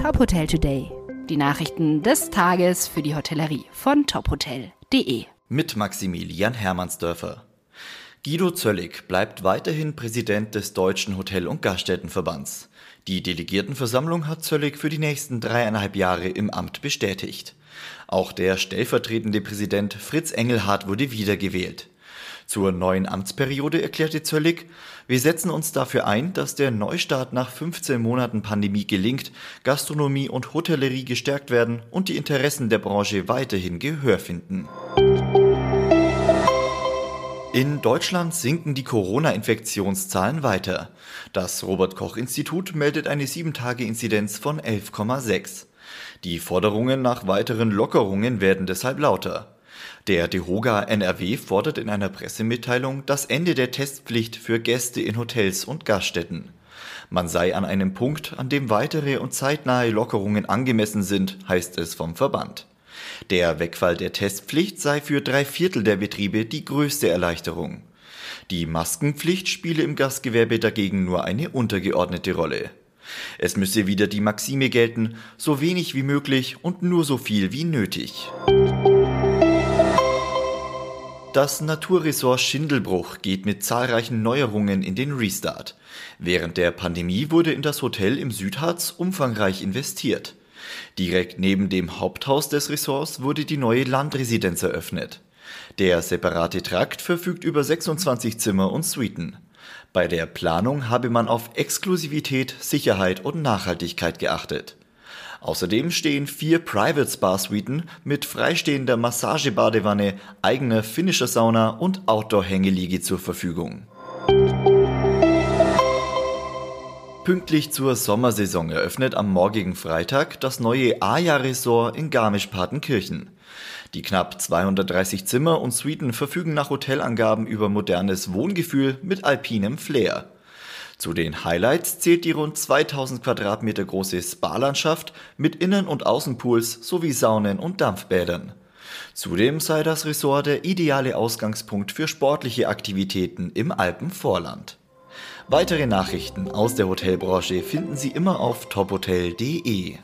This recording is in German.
Top Hotel Today. Die Nachrichten des Tages für die Hotellerie von tophotel.de. Mit Maximilian Hermannsdörfer. Guido Zöllig bleibt weiterhin Präsident des Deutschen Hotel- und Gaststättenverbands. Die Delegiertenversammlung hat Zöllig für die nächsten dreieinhalb Jahre im Amt bestätigt. Auch der stellvertretende Präsident Fritz Engelhardt wurde wiedergewählt. Zur neuen Amtsperiode erklärte Zöllig, wir setzen uns dafür ein, dass der Neustart nach 15 Monaten Pandemie gelingt, Gastronomie und Hotellerie gestärkt werden und die Interessen der Branche weiterhin Gehör finden. In Deutschland sinken die Corona-Infektionszahlen weiter. Das Robert Koch Institut meldet eine 7-Tage-Inzidenz von 11,6. Die Forderungen nach weiteren Lockerungen werden deshalb lauter. Der DEHOGA NRW fordert in einer Pressemitteilung das Ende der Testpflicht für Gäste in Hotels und Gaststätten. Man sei an einem Punkt, an dem weitere und zeitnahe Lockerungen angemessen sind, heißt es vom Verband. Der Wegfall der Testpflicht sei für drei Viertel der Betriebe die größte Erleichterung. Die Maskenpflicht spiele im Gastgewerbe dagegen nur eine untergeordnete Rolle. Es müsse wieder die Maxime gelten, so wenig wie möglich und nur so viel wie nötig. Das Naturressort Schindelbruch geht mit zahlreichen Neuerungen in den Restart. Während der Pandemie wurde in das Hotel im Südharz umfangreich investiert. Direkt neben dem Haupthaus des Ressorts wurde die neue Landresidenz eröffnet. Der separate Trakt verfügt über 26 Zimmer und Suiten. Bei der Planung habe man auf Exklusivität, Sicherheit und Nachhaltigkeit geachtet. Außerdem stehen vier Private Spa Suiten mit freistehender Massagebadewanne, eigener finnischer Sauna und Outdoor-Hängeliege zur Verfügung. Pünktlich zur Sommersaison eröffnet am morgigen Freitag das neue Aja-Resort in Garmisch-Partenkirchen. Die knapp 230 Zimmer und Suiten verfügen nach Hotelangaben über modernes Wohngefühl mit alpinem Flair. Zu den Highlights zählt die rund 2000 Quadratmeter große Spa-Landschaft mit Innen- und Außenpools sowie Saunen und Dampfbädern. Zudem sei das Resort der ideale Ausgangspunkt für sportliche Aktivitäten im Alpenvorland. Weitere Nachrichten aus der Hotelbranche finden Sie immer auf tophotel.de.